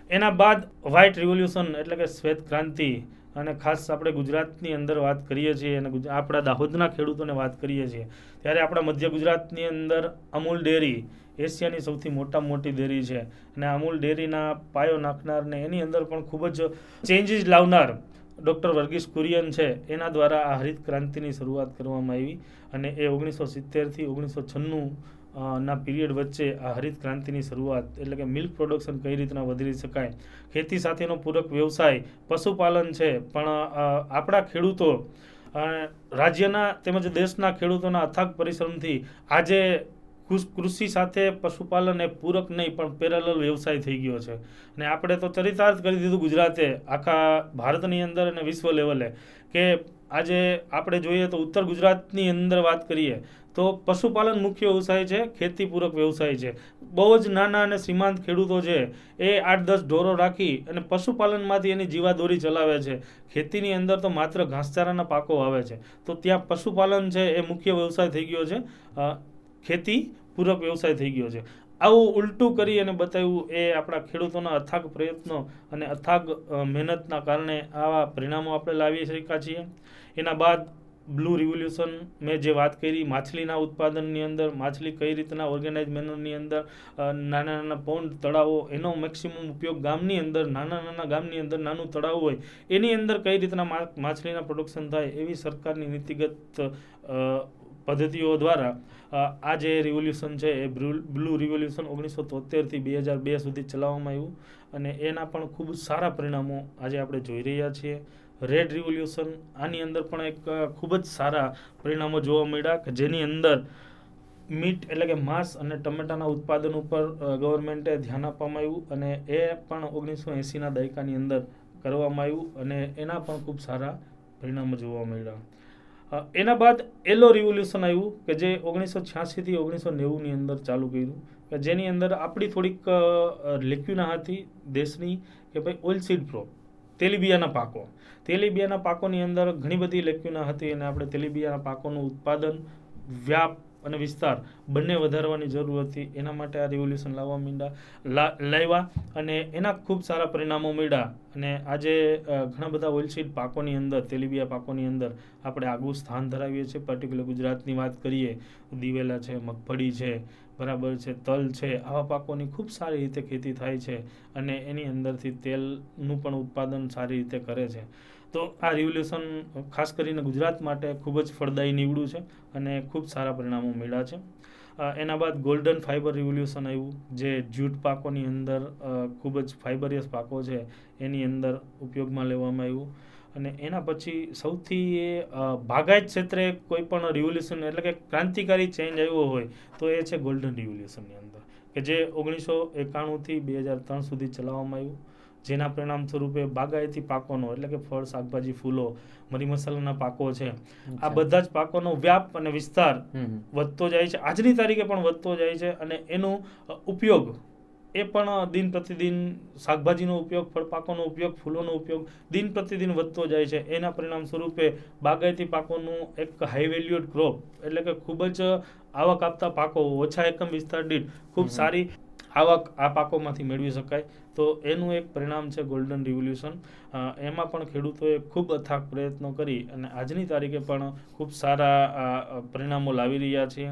એના બાદ વ્હાઇટ રિવોલ્યુશન એટલે કે શ્વેત ક્રાંતિ અને ખાસ આપણે ગુજરાતની અંદર વાત કરીએ છીએ અને આપણા દાહોદના ખેડૂતોને વાત કરીએ છીએ. ત્યારે આપણા મધ્ય ગુજરાતની અંદર અમૂલ ડેરી એશિયાની સૌથી મોટામાં મોટી ડેરી છે. અને અમૂલ ડેરીના પાયો નાખનાર ને એની અંદર પણ ખૂબ જ ચેન્જીસ લાવનાર ડૉક્ટર વર્ગીસ કુરિયન છે. એના દ્વારા આ હરિત ક્રાંતિની શરૂઆત કરવામાં આવી અને એ ઓગણીસો સિત્તેરથી ઓગણીસો છન્નું ના પીરિયડ વચ્ચે આ હરિત ક્રાંતિની શરૂઆત એટલે કે મિલ્ક પ્રોડક્શન કઈ રીતના વધારી શકાય? ખેતી સાથેનો પૂરક વ્યવસાય, પશુપાલન છે. પણ આપણા ખેડૂતો રાજ્યના તેમજ દેશના ખેડૂતોના અથાગ પરિશ્રમથી આજે કૃષ- સાથે પશુપાલન એ પૂરક નહીં, પણ પેરેલલ વ્યવસાય થઈ ગયો છે. અને આપણે તો ચરિતાર્થ કરી દીધું ગુજરાતે આખા ભારતની અંદર અને વિશ્વ લેવલે કે આજે આપણે જોઈએ તો ઉત્તર ગુજરાતની અંદર વાત કરીએ, તો પશુપાલન મુખ્ય વ્યવસાય છે ખેતી પૂરક વ્યવસાય છે. બહુ જ નાના અને સીમાંત ખેડૂતો છે, એ આઠ દસ ઢોરો રાખી અને પશુપાલનમાંથી એની જીવાદોરી ચલાવે છે. ખેતીની અંદર તો માત્ર ઘાસચારાના પાકો આવે છે. તો ત્યાં પશુપાલન છે એ મુખ્ય વ્યવસાય થઈ ગયો છે. ખેતી પૂરક વ્યવસાય થઈ ગયો છે. આવું ઉલટું કરી અને બતાવ્યું એ આપણા ખેડૂતોના અથાગ પ્રયત્નો અને અથાગ મહેનતના કારણે આવા પરિણામો આપણે લાવી શક્યા છીએ. એના બાદ બ્લુ રિવોલ્યુશન મેં જે વાત કરી, માછલીના ઉત્પાદનની અંદર, માછલી કઈ રીતના ઓર્ગેનાઇઝ મેનરની અંદર નાના નાના પોન્ડ, તળાવો, એનો મેક્સિમમ ઉપયોગ ગામની અંદર, નાના નાના ગામની અંદર નાનું તળાવ હોય, એની અંદર કઈ રીતના માછલીના પ્રોડક્શન થાય એવી સરકારની નીતિગત પદ્ધતિઓ દ્વારા આ જે રિવોલ્યુશન છે એ બ્લુ રિવોલ્યુશન ઓગણીસો તોતેરથી બે હજાર બે સુધી ચલાવવામાં આવ્યું અને એના પણ ખૂબ સારા પરિણામો આજે આપણે જોઈ રહ્યા છીએ. રેડ રિવોલ્યુશન આની અંદર પણ એક ખૂબ જ સારા પરિણામો જોવા મળ્યા કે જેની અંદર મીટ એટલે કે માંસ અને ટમેટાના ઉત્પાદન ઉપર ગવર્મેન્ટે ધ્યાન આપવામાં આવ્યું અને એ પણ ઓગણીસો એંસીના દાયકાની અંદર કરવામાં આવ્યું અને એના પણ ખૂબ સારા પરિણામો જોવા મળ્યા. એના બાદ એલો રિવોલ્યુશન આવ્યું કે જે ઓગણીસો છ્યાસીથી ઓગણીસો નેવુંની અંદર ચાલુ કર્યું. કે જેની અંદર આપણી થોડીક લેક્યુના હતી દેશની કે ભાઈ ઓઇલ સીડ પ્રો તેલીબિયાના પાકો. તેલીબિયાના પાકોની અંદર ઘણી બધી લેક્યુના હતી અને આપણે તેલીબિયાના પાકોનું ઉત્પાદન વ્યાપ અને વિસ્તાર બંને વધારવાની જરૂર હતી. એના માટે આ રિવોલ્યુશન લાવવા માંડ્યા લાવ્યા અને એના ખૂબ સારા પરિણામો મળ્યા અને આજે ઘણા બધા ઓઇલસીડ પાકોની અંદર, તેલીબિયા પાકોની અંદર આપણે આગવું સ્થાન ધરાવીએ છીએ. પર્ટિક્યુલર ગુજરાતની વાત કરીએ, દિવેલા છે, મગફળી છે, બરાબર છે, તલ છે, આવા પાકોની ખૂબ સારી રીતે ખેતી થાય છે અને એની અંદરથી તેલનું પણ ઉત્પાદન સારી રીતે કરે છે. તો આ રિવોલ્યુશન ખાસ કરીને ગુજરાત માટે ખૂબ જ ફળદાયી નીવડું છે અને ખૂબ સારા પરિણામો મળ્યા છે. એના બાદ ગોલ્ડન ફાઇબર રિવોલ્યુશન આવ્યું, જે જ્યુટ પાકોની અંદર ખૂબ જ ફાઇબરિયસ પાકો છે, એની અંદર ઉપયોગમાં લેવામાં આવ્યું. અને એના પછી સૌથી એ બાગાયત ક્ષેત્રે કોઈ પણ રિવોલ્યુશન એટલે કે ક્રાંતિકારી ચેન્જ આવ્યો હોય, તો એ છે ગોલ્ડન રિવોલ્યુશનની અંદર, કે જે ઓગણીસો એકાણુંથી બે હજાર ત્રણ સુધી ચલાવવામાં આવ્યું. જેના પરિણામ સ્વરૂપે બાગાયતી પાકોનો એટલે કે ફળ શાકભાજી ફૂલો મરી મસાલાના પાકો છે. આ બધા જ પાકોનો વ્યાપ અને વિસ્તાર. વધતો જાય છે. આજની તારીખે પણ વધતો જાય છે અને એનો ઉપયોગ એ પણ દિન પ્રતિદિન શાકભાજીનો ઉપયોગ ફળ પાકોનો ઉપયોગ ફૂલોનો ઉપયોગ દિન પ્રતિદિન વધતો જાય છે. એના પરિણામ સ્વરૂપે બાગાયતી પાકોનું એક હાઈ વેલ્યુડ ક્રોપ એટલે કે ખૂબ જ આવક આપતા પાકો ઓછા એકમ વિસ્તાર દીઠ ખૂબ સારી આવક આ પાકોમાંથી મેળવી શકાય. તો એનું એક પરિણામ છે ગોલ્ડન રિવોલ્યુશન એમાં પણ ખેડૂતોએ ખૂબ અથાગ પ્રયત્નો કરી અને આજની તારીખે પણ ખૂબ સારા પરિણામો લાવી રહ્યા છે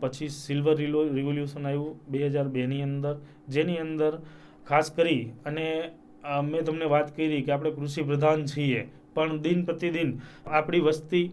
પછી સિલ્વર રિવોલ્યુશન આવ્યું બે હજાર બેની અંદર જેની અંદર ખાસ કરી અને મેં તમને વાત કરી કે આપણે કૃષિ પ્રધાન છીએ પણ દિન પ્રતિદિન આપણી વસ્તી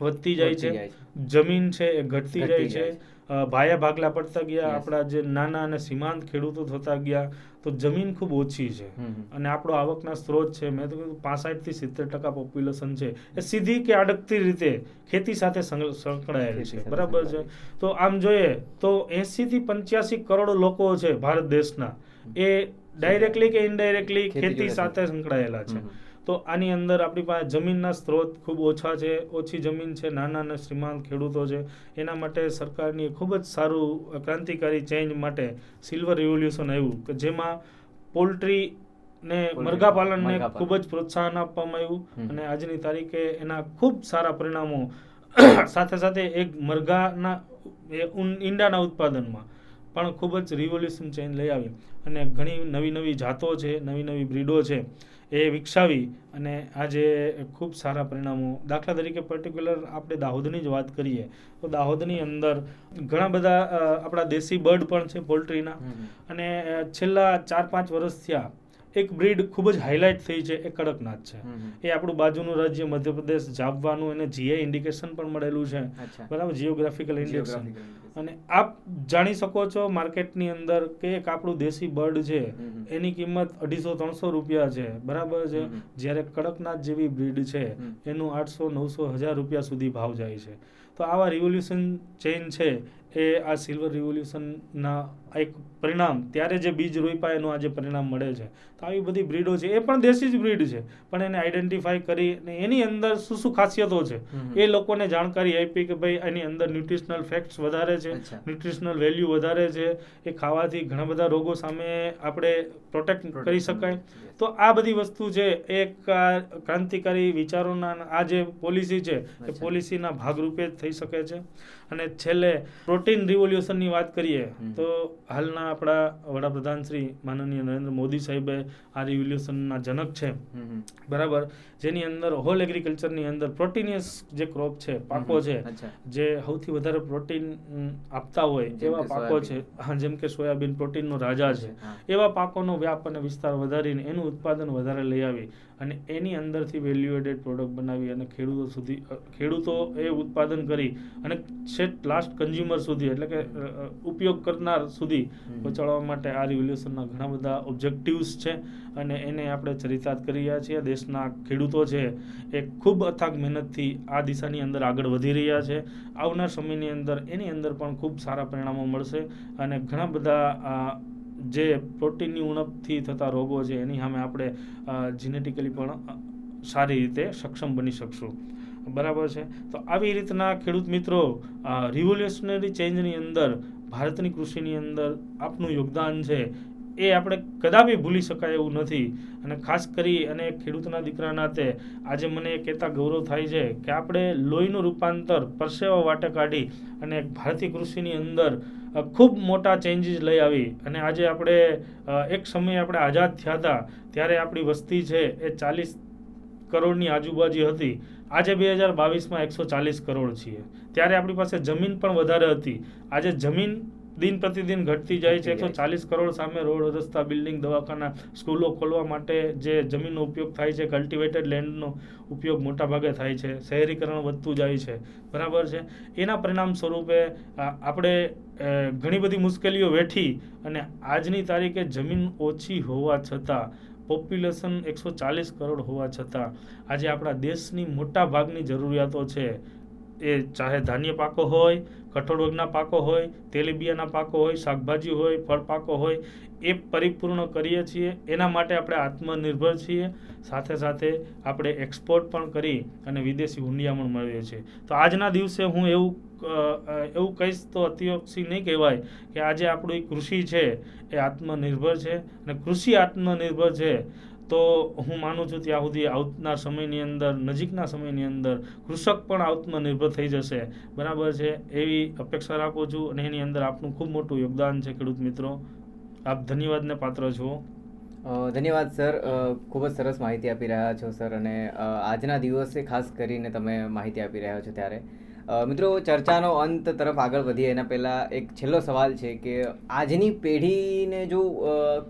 વધતી જાય છે જમીન છે એ ઘટતી જાય છે. ભાયા ભાગલા પડતા ગયા આપણા જે નાના અને સીમાંત ખેડૂતો થતા ગયા તો જમીન ખૂબ ઓછી છે. અને આપણો આવકના સ્ત્રોત છે મેં તો કીધું પાસઠથી સિત્તેર ટકા પોપ્યુલેશન છે. એ સીધી કે અડકતી રીતે ખેતી સાથે સંકળાયેલી છે. બરાબર છે? તો આમ જોઈએ તો એસી થી પંચ્યાસી કરોડ લોકો છે ભારત દેશના. એ ડાયરેક્ટલી કે ઇનડાયરેક્ટલી ખેતી સાથે સંકળાયેલા છે. તો આની અંદર આપણી પાસે જમીનના સ્ત્રોત ખૂબ ઓછા છે ઓછી જમીન છે નાના અને શ્રીમાંત ખેડૂતો છે. એના માટે સરકારની ખૂબ જ સારું ક્રાંતિકારી ચેન્જ માટે સિલ્વર રિવોલ્યુશન આવ્યું કે જેમાં પોલ્ટ્રી ને મરઘા પાલનને ખૂબ જ પ્રોત્સાહન આપવામાં આવ્યું અને આજની તારીખે એના ખૂબ સારા પરિણામો (coughs) સાથે સાથે એક મરઘાના એ ઈંડાના ઉત્પાદનમાં પણ ખૂબ જ રિવોલ્યુશન ચેન્જ લઈ આવી. અને ઘણી નવી નવી જાતો છે નવી નવી બ્રીડો છે. એ વિકસાવી અને આજે ખૂબ સારા પરિણામો દાખલા તરીકે પર્ટિક્યુલર આપણે દાહોદની જ વાત કરીએ તો દાહોદની અંદર ઘણા બધા આપણા દેશી બર્ડ પણ છે પોલ્ટ્રીના. અને છેલ્લા ચાર પાંચ વર્ષ થયા એક બ્રીડ ખૂબ જ હાઇલાઇટ થઈ છે એ કડકનાથ છે. એ આપણું બાજુનું રાજ્ય મધ્યપ્રદેશ જાપવાનું એને જીઆઈ ઇન્ડિકેશન પણ મળેલું છે બરાબર જીઓગ્રાફિકલ ઇન્ડેક્શન. અને આપ જાણી શકો છો માર્કેટની અંદર કે એક આપણું દેશી બર્ડ છે. એની કિંમત અઢીસો ત્રણસો રૂપિયા છે. બરાબર છે. જ્યારે કડકનાથ જેવી બ્રીડ છે એનું આઠસો નવસો હજાર રૂપિયા સુધી ભાવ જાય છે. તો આવા રિવોલ્યુશન ચેઇન છે એ આ સિલ્વર રિવોલ્યુશનના એક પરિણામ ત્યારે જે બીજ રોપ્યા એનું આજે પરિણામ મળે છે. તો આવી બધી બ્રીડો છે એ પણ દેશી જ બ્રીડ છે. પણ એને આઈડેન્ટિફાઈ કરી અને એની અંદર શું શું ખાસિયતો છે? એ લોકોને જાણકારી આપી કે ભાઈ એની અંદર ન્યુટ્રિશનલ ફેક્ટ્સ વધારે છે અચ્છા. ન્યુટ્રિશનલ વેલ્યુ વધારે છે. એ ખાવાથી ઘણા બધા રોગો સામે આપણે પ્રોટેક્ટ કરી કરી શકાય. તો આ બધી વસ્તુ છે એક ક્રાંતિકારી વિચારોના આ જે પોલિસી છે એ પોલિસીના ભાગરૂપે જ થઈ શકે છે. અને છેલ્લે પ્રોટીન રિવોલ્યુશનની વાત કરીએ તો હાલના આપણા વડાપ્રધાન શ્રી માનનીય નરેન્દ્ર મોદી સાહેબે આ રિવોલ્યુશનના જનક છે. બરાબર? જેની અંદર હોલ એગ્રીકલ્ચરની અંદર પ્રોટીનિયસ જે ક્રોપ છે પાકો છે જે સૌથી વધારે પ્રોટીન આપતા હોય એવા પાકો છે. જેમ કે સોયાબીન પ્રોટીનનો રાજા છે. એવા પાકોનો વ્યાપ અને વિસ્તાર વધારીને એનું ઉત્પાદન વધારે લઈ આવી. અને એની અંદરથી વેલ્યુ એડેડ પ્રોડક્ટ બનાવી અને ખેડૂતો સુધી ખેડૂતો એ ઉત્પાદન કરી અને છેટ લાસ્ટ કન્ઝ્યુમર સુધી એટલે કે ઉપયોગ કરનાર સુધી પહોંચાડવા માટે આ રિવોલ્યુશનના ઘણા બધા ઓબ્જેક્ટિવ્સ છે. અને એને આપણે ચરિતાર્થ કરી રહ્યા છીએ. દેશના ખેડૂતો છે એ ખૂબ અથાગ મહેનતથી આ દિશાની અંદર આગળ વધી રહ્યા છે. આવનાર સમયની અંદર એની અંદર પણ ખૂબ સારા પરિણામો મળશે. અને ઘણા બધા આ, જે પ્રોટીનની ઉણપથી થતા રોગો છે, એની સામે આપણે જીનેટિકલી પણ સારી રીતે સક્ષમ બની શકશું. બરાબર છે? તો આવી રીતના ખેડૂત મિત્રો રિવોલ્યુશનરી ચેન્જની અંદર, ભારતની કૃષિની અંદર આપનું યોગદાન છે, એ આપણે કદાપી ભૂલી શકાય એવું નથી. અને ખાસ કરી અને ખેડૂતના દીકરા નાતે આજે મને કહેતા ગૌરવ થાય છે કે આપણે લોહીનું રૂપાંતર પરસેવા વાટે કાઢી અને ભારતીય કૃષિની અંદર ખૂબ મોટા ચેન્જીસ લઈ આવી. અને આજે આપણે એક સમયે આપણે આઝાદ થયા હતા, ત્યારે આપણી વસ્તી છે એ ચાલીસ કરોડની આજુબાજુ હતી. આજે બે હજાર બાવીસમાં એકસો ચાલીસ કરોડ છીએ. ત્યારે આપણી પાસે જમીન પણ વધારે હતી. આજે જમીન દિન પ્રતિદિન ઘટતી જાય છે. એકસો ચાલીસ કરોડ સામે રોડ રસ્તા બિલ્ડિંગ દવાખાના સ્કૂલો ખોલવા માટે જે જમીનનો ઉપયોગ થાય છે કલ્ટિવેટેડ લેન્ડનો ઉપયોગ મોટા ભાગે થાય છે. શહેરીકરણ વધતું જાય છે. બરાબર છે? એના પરિણામ સ્વરૂપે આપણે ઘણી બધી મુશ્કેલીઓ વેઠી અને આજની તારીખે જમીન ઓછી હોવા છતાં પોપ્યુલેશન એકસો ચાલીસ કરોડ હોવા છતાં આજે આપણા દેશની મોટા ભાગની જરૂરિયાતો છે. એ ચાહે ધાન્ય પાકો હોય, કઠોળ વર્ગના પાકો હોય, તેલીબિયાના પાકો હોય, શાકભાજી હોય, ફળ પાકો હોય, એ પરિપૂર્ણ કરીએ છીએ. એના માટે આપણે આત્મનિર્ભર છીએ. સાથે સાથે આપણે એક્સપોર્ટ પણ કરી અને વિદેશી હુંડિયામણ મેળવીએ છીએ તો આજના દિવસે હું એવું એવું કહીશ તો અતિયોક્ષી નહીં કહેવાય કે આજે આપણું કૃષિ છે એ આત્મનિર્ભર છે અને કૃષિ આત્મનિર્ભર છે. તો હું માનું છું ત્યાં સુધી આવનાર સમયની અંદર, નજીકના સમયની અંદર કૃષક પણ આત્મનિર્ભર થઈ જશે. બરાબર છે? એવી અપેક્ષા રાખું છું અને એની અંદર આપનું ખૂબ મોટું યોગદાન છે, ખેડૂત મિત્રો. આપ ધન્યવાદને પાત્ર છો. ધન્યવાદ, સર. ખૂબ જ સરસ માહિતી આપી રહ્યા છો, સર. અને આજના દિવસે ખાસ કરીને તમે માહિતી આપી રહ્યા છો ત્યારે. મિત્રો, ચર્ચાનો અંત તરફ આગળ વધીએ. એના પહેલાં એક છેલ્લો સવાલ છે કે આજની પેઢીને જો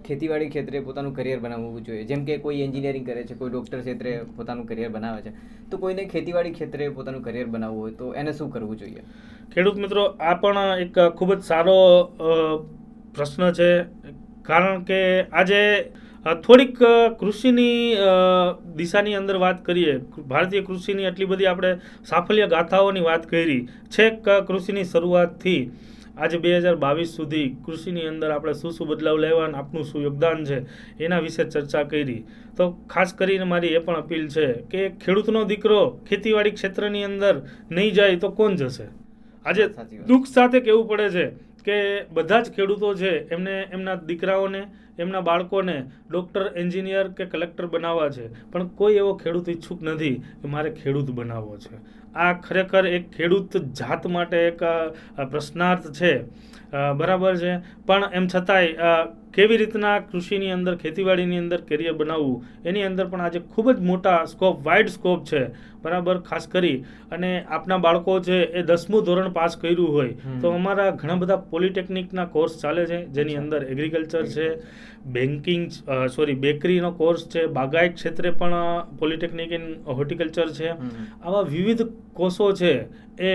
ખેતીવાડી ક્ષેત્રે પોતાનું કરિયર બનાવવું જોઈએ, જેમ કે કોઈ એન્જિનિયરિંગ કરે છે, કોઈ ડૉક્ટર ક્ષેત્રે પોતાનું કરિયર બનાવે છે, તો કોઈને ખેતીવાડી ક્ષેત્રે પોતાનું કરિયર બનાવવું હોય તો એને શું કરવું જોઈએ? ખેડૂત મિત્રો, આ પણ એક ખૂબ જ સારો પ્રશ્ન છે. કારણ કે આજે થોડીક કૃષિની દિશાની અંદર વાત કરીએ. ભારતીય કૃષિની આટલી બધી આપણે સાફલ્ય ગાથાઓની વાત કરી. છેક કૃષિની શરૂઆતથી આજે બે હજાર બાવીસ સુધી કૃષિની અંદર આપણે શું શું બદલાવ લેવા અને આપનું શું યોગદાન છે એના વિશે ચર્ચા કરી. તો ખાસ કરીને મારી એ પણ અપીલ છે કે ખેડૂતનો દીકરો ખેતીવાડી ક્ષેત્રની અંદર નહીં જાય તો કોણ જશે? આજે દુઃખ સાથે કહેવું પડે છે કે બધા જ ખેડૂતો છે એમને એમના દીકરાઓને એમના બાળકોને ડૉક્ટર, એન્જિનિયર કે કલેક્ટર બનાવવા છે. પણ કોઈ એવો ખેડૂત ઈચ્છુક નથી કે મારે ખેડૂત બનાવવો છે. આ ખરેખર એક ખેડૂત જાત માટે એક પ્રશ્નાર્થ છે. બરાબર છે. પણ એમ છતાંય કેવી રીતના કૃષિની અંદર ખેતીવાડીની અંદર કેરિયર બનાવવું એની અંદર પણ આજે ખૂબ જ મોટા સ્કોપ વાઇડ સ્કોપ છે. બરાબર? ખાસ કરી અને આપના બાળકો છે એ દસમું ધોરણ પાસ કર્યું હોય તો અમારા ઘણા બધા પોલિટેકનિકના કોર્સ ચાલે છે જેની અંદર એગ્રીકલ્ચર છે બેન્કિંગ સોરી બેકરીનો કોર્સ છે બાગાયત ક્ષેત્રે પણ પોલિટેકનિક ઇન હોર્ટિકલ્ચર છે. આવા વિવિધ કોર્સો છે એ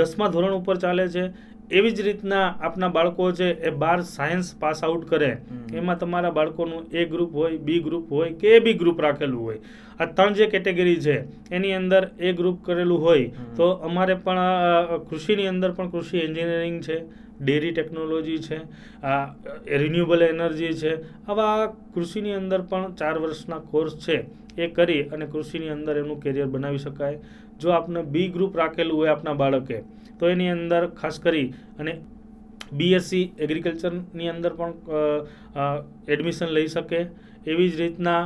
દસમા ધોરણ ઉપર ચાલે છે. એવી જ રીતના આપના બાળકો છે એ બાર સાયન્સ પાસ આઉટ કરે એમાં તમારા બાળકોનું એ ગ્રુપ હોય બી ગ્રુપ હોય કે એ બી ગ્રુપ રાખેલું હોય. આ ત્રણ જે કેટેગરી છે એની અંદર એ ગ્રુપ કરેલું હોય તો અમારે પણ કૃષિની અંદર પણ કૃષિ એન્જિનિયરિંગ છે ડેરી ટેકનોલોજી છે આ રિન્યુએબલ એનર્જી છે આવા કૃષિની અંદર પણ ચાર વર્ષના કોર્સ છે એ કરી અને કૃષિની અંદર એનું કેરિયર બનાવી શકાય. જો આપને બી ગ્રુપ રાખેલું હોય આપના બાળકે તો એની અંદર ખાસ કરી અને બીએસસી એગ્રીકલ્ચરની અંદર પણ એડમિશન લઈ શકે. એવી જ રીતના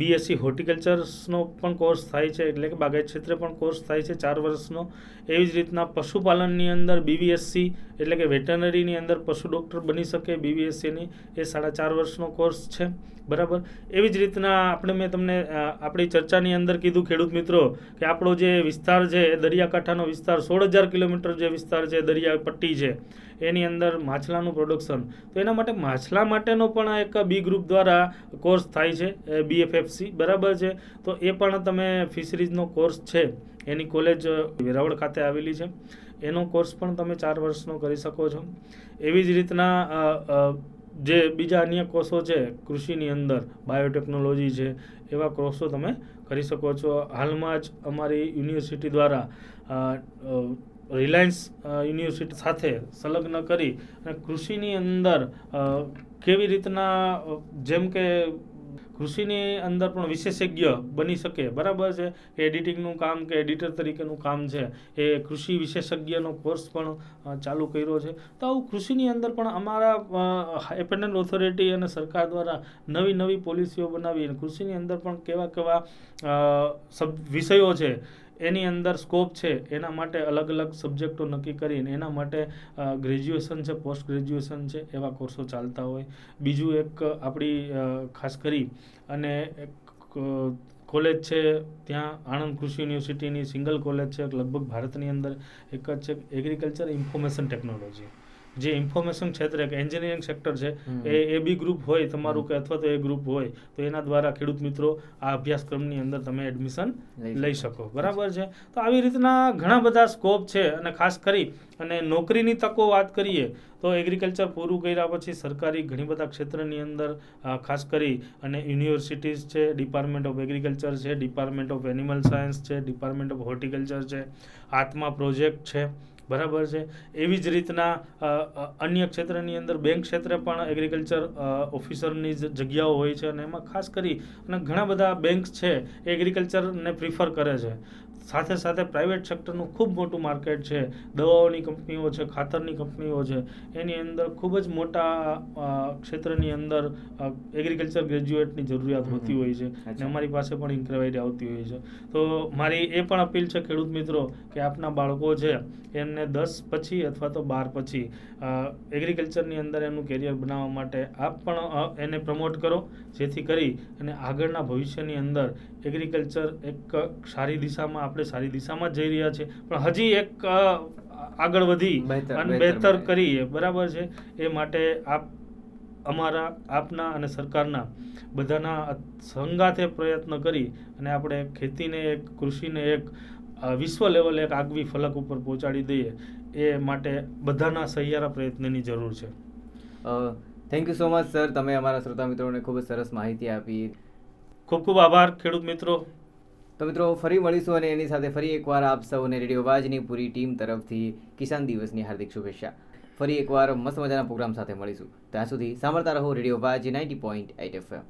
બીએસસી હોર્ટિકલ્ચર્સનો પણ કોર્સ થાય છે, એટલે કે બાગાયત ક્ષેત્રે પણ કોર્સ થાય છે ચાર વર્ષનો. એવી જ રીતના પશુપાલનની અંદર બીવીએસસી એટલે કે વેટરનરીની અંદર પશુ ડૉક્ટર બની શકે બીવીએસસીની એ સાડા ચાર વર્ષનો કોર્સ છે, બરાબર? એવી જ રીતના આપણે મેં તમને આપણી ચર્ચાની અંદર કીધું ખેડૂત મિત્રો, કે આપણો જે વિસ્તાર છે એ દરિયાકાંઠાનો વિસ્તાર સોળ હજાર કિલોમીટર જે વિસ્તાર છે દરિયા પટ્ટી છે. એની અંદર માછલાનું પ્રોડક્શન તો એના માટે માછલા માટેનો પણ એક બી ગ્રુપ દ્વારા કોર્સ થાય છે બીએફએફસી, બરાબર છે? તો એ પણ તમે ફિશરીઝનો કોર્સ છે, એની કોલેજ વેરાવળ ખાતે આવેલી છે. એનો કોર્સ પણ તમે ચાર વર્ષનો કરી શકો છો. એવી જ રીતના જે બીજા અન્ય કોર્સો છે, કૃષિની અંદર, બાયોટેકનોલોજી છે, એવા કોર્સો તમે કરી શકો છો. હાલમાં જ અમારી યુનિવર્સિટી દ્વારા રિલાયન્સ યુનિવર્સિટી સાથે સંલગ્ન કરી અને કૃષિની અંદર કેવી રીતના જેમ કે કૃષિની અંદર પણ વિશેષજ્ઞ બની શકે. બરાબર છે? એડિટિંગનું કામ કે એડિટર તરીકેનું કામ છે. એ કૃષિ વિશેષજ્ઞનો કોર્સ પણ ચાલુ કર્યો છે. તો આવું કૃષિની અંદર પણ અમારા એપેન્ડન્ટ ઓથોરિટી અને સરકાર દ્વારા નવી નવી પોલિસીઓ બનાવી અને કૃષિની અંદર પણ કેવા કેવા વિષયો છે. એની અંદર સ્કોપ છે, એના માટે અલગ અલગ સબ્જેક્ટો નક્કી કરીને એના માટે ગ્રેજ્યુએશન છે પોસ્ટ ગ્રેજ્યુએશન છે, એવા કોર્સો ચાલતા હોય. બીજું એક આપણી ખાસ કરી અને એક કોલેજ છે, ત્યાં આણંદ કૃષિ યુનિવર્સિટીની સિંગલ કોલેજ છે લગભગ ભારતની અંદર એક જ છે એગ્રીકલ્ચર ઇન્ફોર્મેશન ટેકનોલોજી જે ઇન્ફોર્મેશન ક્ષેત્રે કે એન્જિનિયરિંગ સેક્ટર છે એ એ બી ગ્રુપ હોય તમારું કે અથવા તો એ ગ્રુપ હોય તો એના દ્વારા ખેડૂત મિત્રો આ અભ્યાસક્રમની અંદર તમે એડમિશન લઈ શકો. બરાબર છે? તો આવી રીતના ઘણા બધા સ્કોપ છે અને ખાસ કરી અને નોકરીની તકો વાત કરીએ તો એગ્રીકલ્ચર પૂરું કર્યા પછી સરકારી ઘણી બધા ક્ષેત્રની અંદર ખાસ કરી અને યુનિવર્સિટીઝ છે ડિપાર્ટમેન્ટ ઓફ એગ્રીકલ્ચર છે ડિપાર્ટમેન્ટ ઓફ એનિમલ સાયન્સ છે ડિપાર્ટમેન્ટ ઓફ હોર્ટિકલ્ચર છે આત્મા પ્રોજેક્ટ છે. બરાબર છે. એવી જ રીતના અન્ય ક્ષેત્રની અંદર બેંક ક્ષેત્રે પણ એગ્રીકલ્ચર ઓફિસરની જગ્યાઓ હોય છે અને એમાં ખાસ કરી અને ઘણા બધા બેંક્સ છે એ એગ્રીકલ્ચરને પ્રિફર કરે છે. સાથે સાથે પ્રાઇવેટ સેક્ટરનું ખૂબ મોટું માર્કેટ છે. દવાઓની કંપનીઓ છે ખાતરની કંપનીઓ છે. એની અંદર ખૂબ જ મોટા ક્ષેત્રની અંદર એગ્રીકલ્ચર ગ્રેજ્યુએટની જરૂરિયાત. હોતી હોય છે. અને અમારી પાસે પણ ઇન્ક્વાયરી આવતી હોય છે. તો મારી એ પણ અપીલ છે ખેડૂત મિત્રો કે આપના બાળકો છે એમને દસ પછી અથવા તો બાર પછી એગ્રીકલ્ચરની અંદર એનું કેરિયર બનાવવા માટે આપ પણ એને પ્રમોટ કરો. જેથી કરી અને આગળના ભવિષ્યની અંદર એગ્રીકલ્ચર એક સારી દિશામાં આપણે સારી દિશામાં જઈ રહ્યા છે. પણ હજી એક આગળ વધી અને બહેતર બહેતર કરીએ. બરાબર છે? એ માટે આપ અમારા આપના અને સરકારના બધાના સંગાથે પ્રયત્ન કરી અને આપણે ખેતીને એક કૃષિને એક વિશ્વ લેવલે એક આગવી ફલક ઉપર પહોંચાડી દઈએ. એ માટે બધાના સહિયારા પ્રયત્નની જરૂર છે. Thank you so much sir તમે અમારા શ્રોતા મિત્રોને ખૂબ જ સરસ માહિતી આપી. ખૂબ ખૂબ આભાર ખેડૂત મિત્રો. તો મિત્રો, ફરી મળીશું અને એની સાથે ફરી એકવાર આપ સૌને રેડિયો વાજની પૂરી ટીમ તરફથી કિસાન દિવસની હાર્દિક શુભેચ્છા. ફરી એકવાર મસ્ત મજાના પ્રોગ્રામ સાથે મળીશું. ત્યાં સુધી સાંભળતા રહો radio વાજ ninety point eight FM